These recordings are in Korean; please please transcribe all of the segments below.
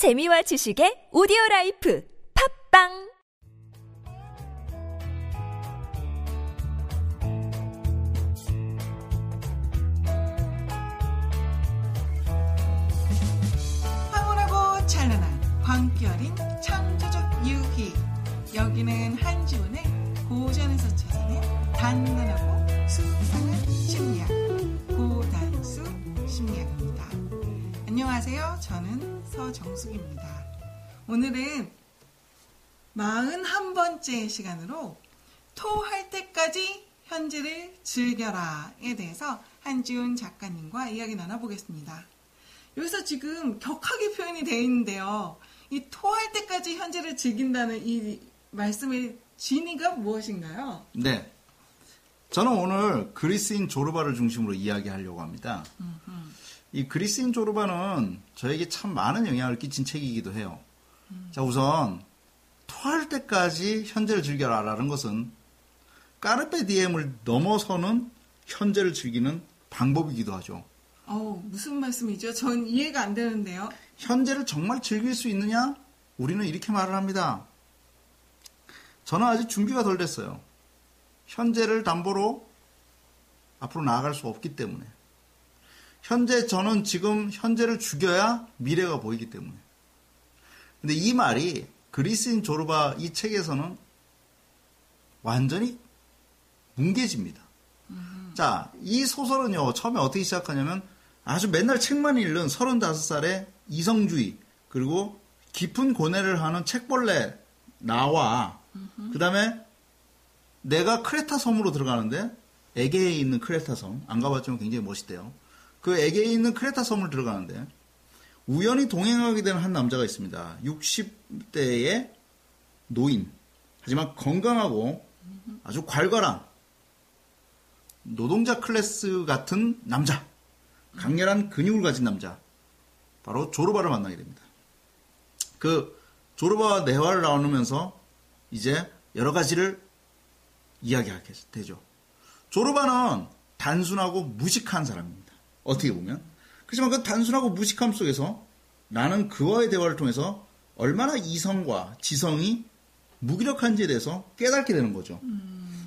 재미와 지식의 오디오 life 팟빵 찬란한 광기 어린 창조적 유희 여기는 한지훈의 고전에서 찾아낸 단단하고 수상한 심리학 고단수 심리학입니다. 안녕하세요. 저는 서정숙입니다. 오늘은 41번째 시간으로 토할 때까지 현재를 즐겨라에 대해서 한지훈 작가님과 이야기 나눠보겠습니다. 여기서 지금 격하게 표현이 되어 있는데요. 이 토할 때까지 현재를 즐긴다는 이 말씀의 진의가 무엇인가요? 네. 저는 오늘 그리스인 조르바를 중심으로 이야기하려고 합니다. 이 그리스인 조르바는 저에게 참 많은 영향을 끼친 책이기도 해요. 자, 우선 토할 때까지 현재를 즐겨라라는 것은 까르페 디엠을 넘어서는 현재를 즐기는 방법이기도 하죠. 어우, 무슨 말씀이죠? 전 이해가 안 되는데요. 현재를 정말 즐길 수 있느냐? 우리는 이렇게 말을 합니다. 저는 아직 준비가 덜 됐어요. 현재를 담보로 앞으로 나아갈 수 없기 때문에. 현재 저는 지금 현재를 죽여야 미래가 보이기 때문에. 근데 이 말이 그리스인 조르바 이 책에서는 완전히 뭉개집니다. 자, 이 소설은요, 처음에 어떻게 시작하냐면 아주 맨날 책만 읽는 35살의 이성주의, 그리고 깊은 고뇌를 하는 책벌레 나와, 그 다음에 내가 크레타 섬으로 들어가는데, 에게에 있는 크레타 섬, 안 가봤지만 굉장히 멋있대요. 그 에게에 있는 크레타 섬을 들어가는데, 우연히 동행하게 되는 한 남자가 있습니다. 60대의 노인. 하지만 건강하고 아주 괄괄한 노동자 클래스 같은 남자. 강렬한 근육을 가진 남자. 바로 조르바를 만나게 됩니다. 그 조르바와 대화를 나누면서 이제 여러 가지를 이야기하게 되죠. 조르바는 단순하고 무식한 사람입니다. 어떻게 보면. 그렇지만 그 단순하고 무식함 속에서 나는 그와의 대화를 통해서 얼마나 이성과 지성이 무기력한지에 대해서 깨닫게 되는 거죠.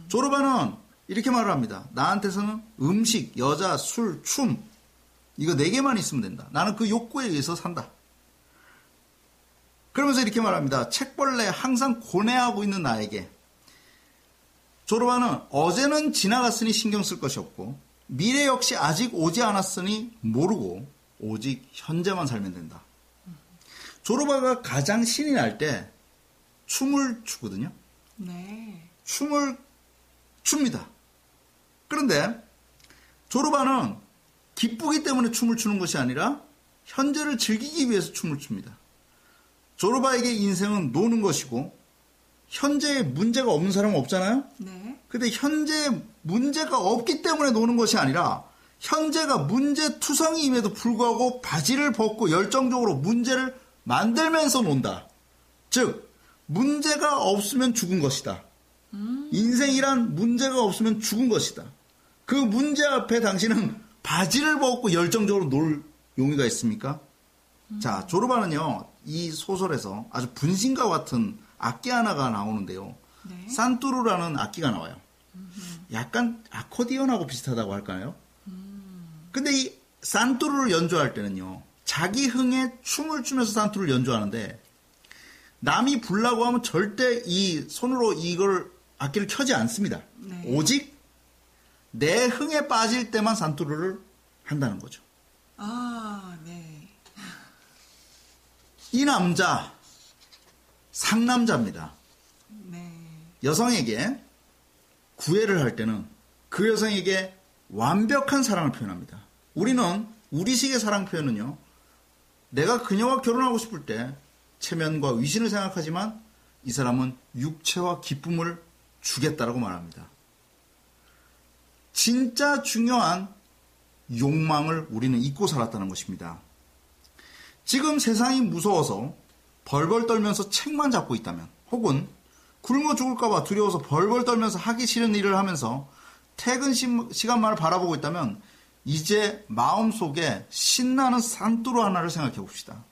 조르바는 이렇게 말을 합니다. 나한테서는 음식, 여자, 술, 춤 이거 네 개만 있으면 된다. 나는 그 욕구에 의해서 산다. 그러면서 이렇게 말합니다. 책벌레 항상 고뇌하고 있는 나에게 조르바는 어제는 지나갔으니 신경 쓸 것이 없고 미래 역시 아직 오지 않았으니 모르고 오직 현재만 살면 된다. 조르바가 가장 신이 날 때 춤을 추거든요. 네. 춤을 춥니다. 그런데 조르바는 기쁘기 때문에 춤을 추는 것이 아니라 현재를 즐기기 위해서 춤을 춥니다. 조르바에게 인생은 노는 것이고 현재에 문제가 없는 사람은 없잖아요. 네. 근데 현재 문제가 없기 때문에 노는 것이 아니라 현재가 문제 투성이임에도 불구하고 바지를 벗고 열정적으로 문제를 만들면서 논다. 즉 문제가 없으면 죽은 것이다. 인생이란 문제가 없으면 죽은 것이다. 그 문제 앞에 당신은 바지를 벗고 열정적으로 놀 용의가 있습니까? 자, 조르바는요, 이 소설에서 아주 분신과 같은 악기 하나가 나오는데요. 네. 산뚜루라는 악기가 나와요. 약간 아코디언하고 비슷하다고 할까요? 근데 이 산뚜루를 연주할 때는요, 자기 흥에 춤을 추면서 산뚜루를 연주하는데, 남이 불라고 하면 절대 이 손으로 이걸 악기를 켜지 않습니다. 네. 오직 내 흥에 빠질 때만 산뚜루를 한다는 거죠. 아, 네. 이 남자, 상남자입니다. 네. 여성에게 구애를 할 때는 그 여성에게 완벽한 사랑을 표현합니다. 우리는 우리식의 사랑 표현은요, 내가 그녀와 결혼하고 싶을 때 체면과 위신을 생각하지만 이 사람은 육체와 기쁨을 주겠다라고 말합니다. 진짜 중요한 욕망을 우리는 잊고 살았다는 것입니다. 지금 세상이 무서워서 벌벌 떨면서 책만 잡고 있다면, 혹은 굶어 죽을까봐 두려워서 벌벌 떨면서 하기 싫은 일을 하면서 퇴근 시, 시간만을 바라보고 있다면, 이제 마음속에 신나는 산뚜루 하나를 생각해 봅시다.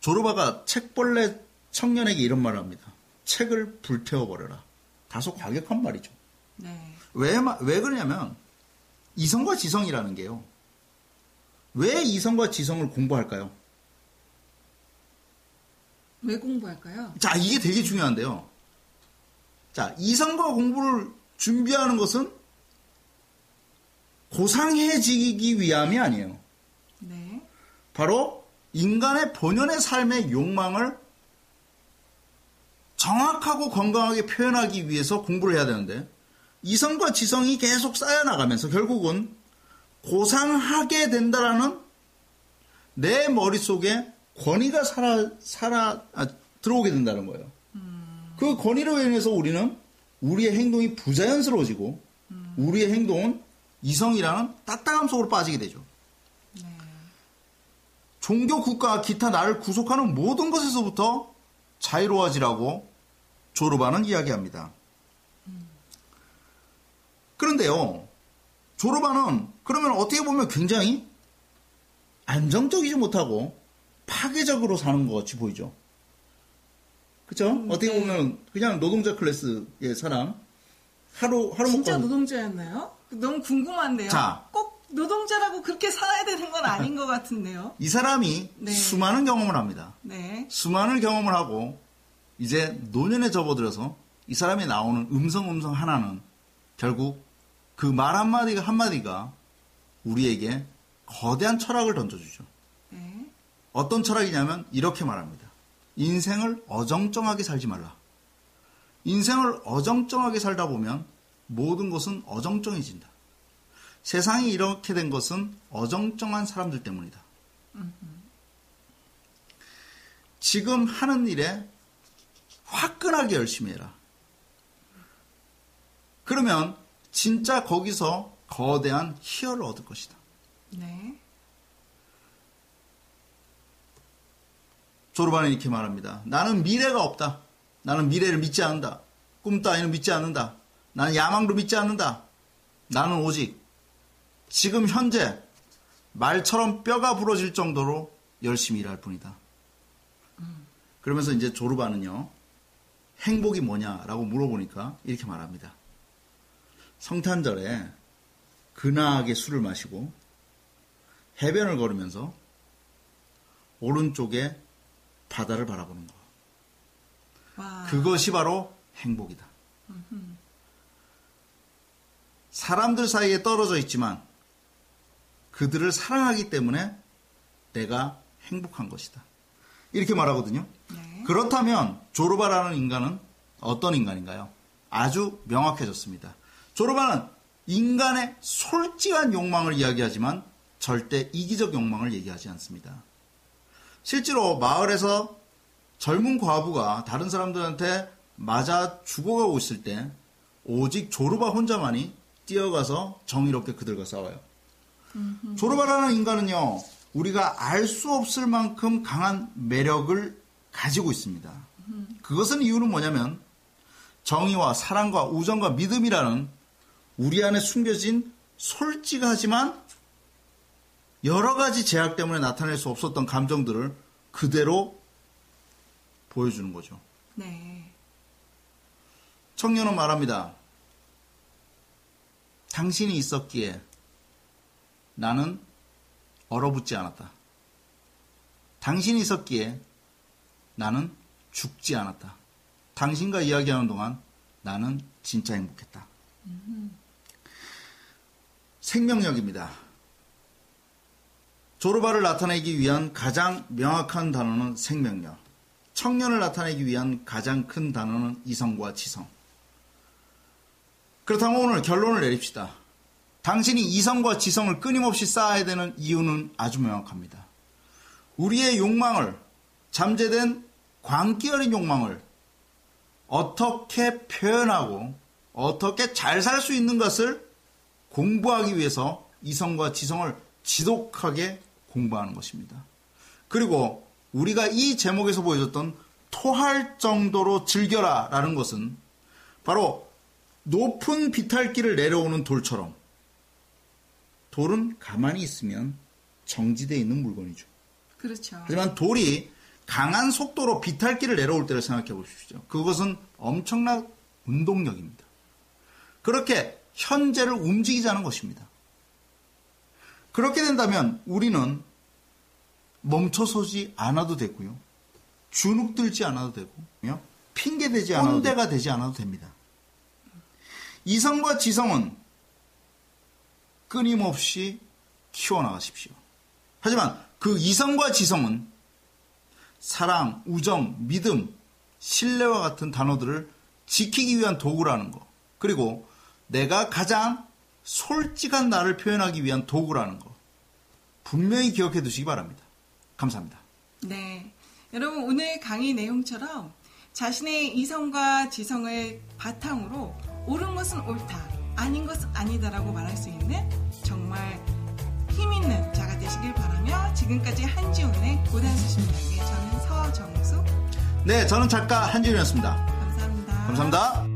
조르바가 책벌레 청년에게 이런 말을 합니다. 책을 불태워버려라. 다소 과격한 말이죠. 네. 왜, 마- 왜 그러냐면, 이성과 지성이라는 게요. 왜 이성과 지성을 공부할까요? 왜 공부할까요? 자, 이게 되게 중요한데요. 자, 이성과 공부를 준비하는 것은 고상해지기 위함이 아니에요. 네. 바로 인간의 본연의 삶의 욕망을 정확하고 건강하게 표현하기 위해서 공부를 해야 되는데 이성과 지성이 계속 쌓여나가면서 결국은 고상하게 된다라는 내 머릿속에 권위가 살아, 살아, 아, 들어오게 된다는 거예요. 그 권위로 인해서 우리는 우리의 행동이 부자연스러워지고 우리의 행동은 이성이라는 딱딱함 속으로 빠지게 되죠. 네. 종교, 국가, 기타 나를 구속하는 모든 것에서부터 자유로워지라고 조르바는 이야기합니다. 그런데요, 조르바는 그러면 어떻게 보면 굉장히 안정적이지 못하고 파괴적으로 사는 것 같이 보이죠. 그쵸? 어떻게 네. 보면 그냥 노동자 클래스의 사람, 하루, 하루 진짜 먹고 노동자였나요? 너무 궁금한데요. 자. 꼭 노동자라고 그렇게 살아야 되는 건 아닌 것 같은데요. 이 사람이 네. 수많은 경험을 합니다. 네. 수많은 경험을 하고 이제 노년에 접어들어서 이 사람이 나오는 음성 음성 하나는 결국 그 말 한마디가 한마디가 우리에게 거대한 철학을 던져주죠. 네. 어떤 철학이냐면 이렇게 말합니다. 인생을 어정쩡하게 살지 말라. 인생을 어정쩡하게 살다 보면 모든 것은 어정쩡해진다. 세상이 이렇게 된 것은 어정쩡한 사람들 때문이다. 지금 하는 일에 화끈하게 열심히 해라. 그러면 진짜 거기서 거대한 희열을 얻을 것이다. 네. 조르바는 이렇게 말합니다. 나는 미래가 없다. 나는 미래를 믿지 않는다. 꿈 따위는 믿지 않는다. 나는 야망도 믿지 않는다. 나는 오직 지금 현재 말처럼 뼈가 부러질 정도로 열심히 일할 뿐이다. 그러면서 이제 조르바는요, 행복이 뭐냐라고 물어보니까 이렇게 말합니다. 성탄절에 근하게 술을 마시고 해변을 걸으면서 오른쪽에 바다를 바라보는 거. 와. 그것이 바로 행복이다. 사람들 사이에 떨어져 있지만 그들을 사랑하기 때문에 내가 행복한 것이다. 이렇게 말하거든요. 네. 그렇다면 조르바라는 인간은 어떤 인간인가요? 아주 명확해졌습니다. 조르바는 인간의 솔직한 욕망을 이야기하지만 절대 이기적 욕망을 얘기하지 않습니다. 실제로 마을에서 젊은 과부가 다른 사람들한테 맞아 죽어가고 있을 때 오직 조르바 혼자만이 뛰어가서 정의롭게 그들과 싸워요. 조르바라는 인간은요, 우리가 알 수 없을 만큼 강한 매력을 가지고 있습니다. 그것은 이유는 뭐냐면 정의와 사랑과 우정과 믿음이라는 우리 안에 숨겨진 솔직하지만 여러 가지 제약 때문에 나타낼 수 없었던 감정들을 그대로 보여주는 거죠. 네. 청년은 말합니다. 당신이 있었기에 나는 얼어붙지 않았다. 당신이 있었기에 나는 죽지 않았다. 당신과 이야기하는 동안 나는 진짜 행복했다. 생명력입니다. 조르바를 나타내기 위한 가장 명확한 단어는 생명력. 청년을 나타내기 위한 가장 큰 단어는 이성과 지성. 그렇다면 오늘 결론을 내립시다. 당신이 이성과 지성을 끊임없이 쌓아야 되는 이유는 아주 명확합니다. 우리의 욕망을, 잠재된 광기 어린 욕망을 어떻게 표현하고 어떻게 잘 살 수 있는 것을 공부하기 위해서 이성과 지성을 지독하게 공부하는 것입니다. 그리고 우리가 이 제목에서 보여줬던 토할 정도로 즐겨라 라는 것은 바로 높은 비탈길을 내려오는 돌처럼 돌은 가만히 있으면 정지되어 있는 물건이죠. 그렇죠. 하지만 돌이 강한 속도로 비탈길을 내려올 때를 생각해 보십시오. 그것은 엄청난 운동력입니다. 그렇게 현재를 움직이자는 것입니다. 그렇게 된다면 우리는 멈춰서지 않아도 되고요. 주눅 들지 않아도 되고요. 핑계 대지 않아도 꼰대가 되지 않아도 됩니다. 이성과 지성은 끊임없이 키워나가십시오. 하지만 그 이성과 지성은 사랑, 우정, 믿음, 신뢰와 같은 단어들을 지키기 위한 도구라는 거. 그리고 내가 가장 솔직한 나를 표현하기 위한 도구라는 거. 분명히 기억해 두시기 바랍니다. 감사합니다. 네. 여러분, 오늘 강의 내용처럼 자신의 이성과 지성을 바탕으로 옳은 것은 옳다, 아닌 것은 아니다라고 말할 수 있는 정말 힘 있는 자가 되시길 바라며 지금까지 한지훈의 고단수신 이야기 저는 서정수 네, 저는 작가 한지훈이었습니다. 감사합니다. 감사합니다.